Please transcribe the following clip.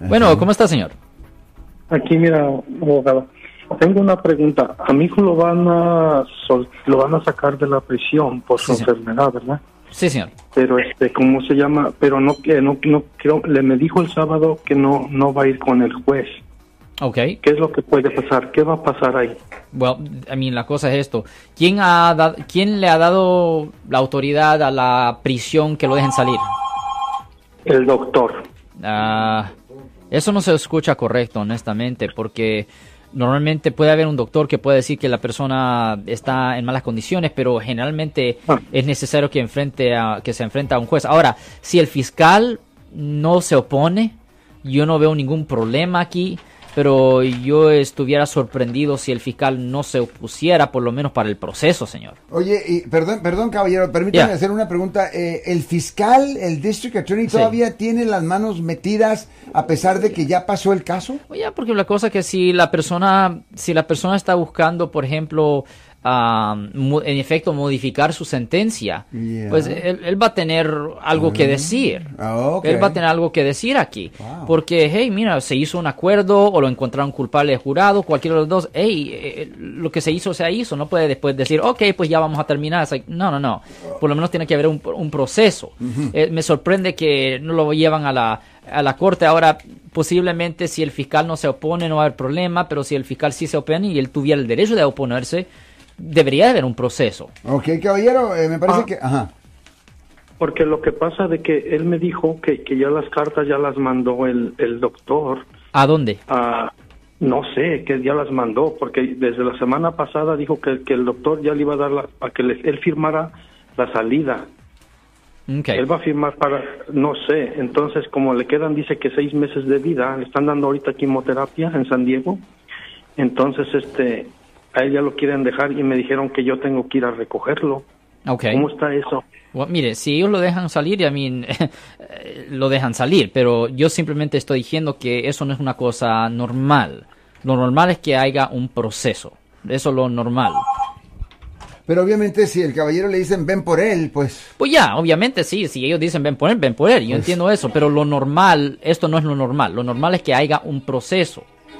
Bueno, ¿cómo está, señor? aquí mira, abogado. Tengo una pregunta. A mi hijo lo van a sol- lo van a sacar de la prisión por su Sí, enfermedad, ¿verdad? Sí, señor. Pero este, ¿cómo se llama? Pero no que no no creo le me dijo el sábado que no no va a ir con el juez. Ok. ¿Qué es lo que puede pasar? ¿Qué va a pasar ahí? Well, I mean, la cosa es esto. ¿Quién, ha dado, ¿Quién le ha dado la autoridad a la prisión que lo dejen salir? El doctor. Ah, eso no se escucha correcto, honestamente, porque normalmente puede haber un doctor que puede decir que la persona está en malas condiciones, pero generalmente Ah. es necesario que enfrente a, que se enfrente a un juez. Ahora, si el fiscal no se opone, yo no veo ningún problema aquí, pero yo estuviera sorprendido si el fiscal no se opusiera, por lo menos para el proceso, señor. Oye, y perdón, perdón, caballero, permítame hacer una pregunta. Eh, ¿El fiscal, el district attorney, Sí. todavía tiene las manos metidas a pesar de que ya pasó el caso? Oye, porque la cosa es que si la persona, si la persona está buscando, por ejemplo, en efecto modificar su sentencia, Yeah. pues él, él va a tener algo que decir. Ah. Él va a tener algo que decir aquí. Wow. Porque, hey, mira, se hizo un acuerdo o lo encontraron culpable de jurado, cualquiera de los dos. Hey, eh, lo que se hizo, se hizo. No puede después decir, ok, pues ya vamos a terminar. Like, no, no, no. Por lo menos tiene que haber un, un proceso. Eh, me sorprende que no lo llevan a la, a la corte. Ahora, posiblemente si el fiscal no se opone, no va a haber problema, pero si el fiscal sí se opone y él tuviera el derecho de oponerse, debería de haber un proceso. Ok, caballero, eh, me parece Ah. que... Ajá. Porque lo que pasa de que él me dijo que, que ya las cartas ya las mandó el, el doctor. ¿A dónde? Ah, no sé, que ya las mandó, porque desde la semana pasada dijo que, que el doctor ya le iba a dar la, para que le- él firmara la salida. Ok. Él va a firmar para, no sé, entonces como le quedan, dice que seis meses de vida, le están dando ahorita quimioterapia en San Diego, entonces este, a él ya lo quieren dejar y me dijeron que yo tengo que ir a recogerlo. Ok. ¿Cómo está eso? Bueno, mire, si ellos lo dejan salir, a mí lo dejan salir, pero yo simplemente estoy diciendo que eso no es una cosa normal. Lo normal es que haya un proceso. Eso es lo normal. Pero obviamente si el caballero le dicen ven por él, pues... Pues ya, obviamente sí, si ellos dicen ven por él, ven por él, yo entiendo eso, pero lo normal, esto no es lo normal, lo normal es que haya un proceso.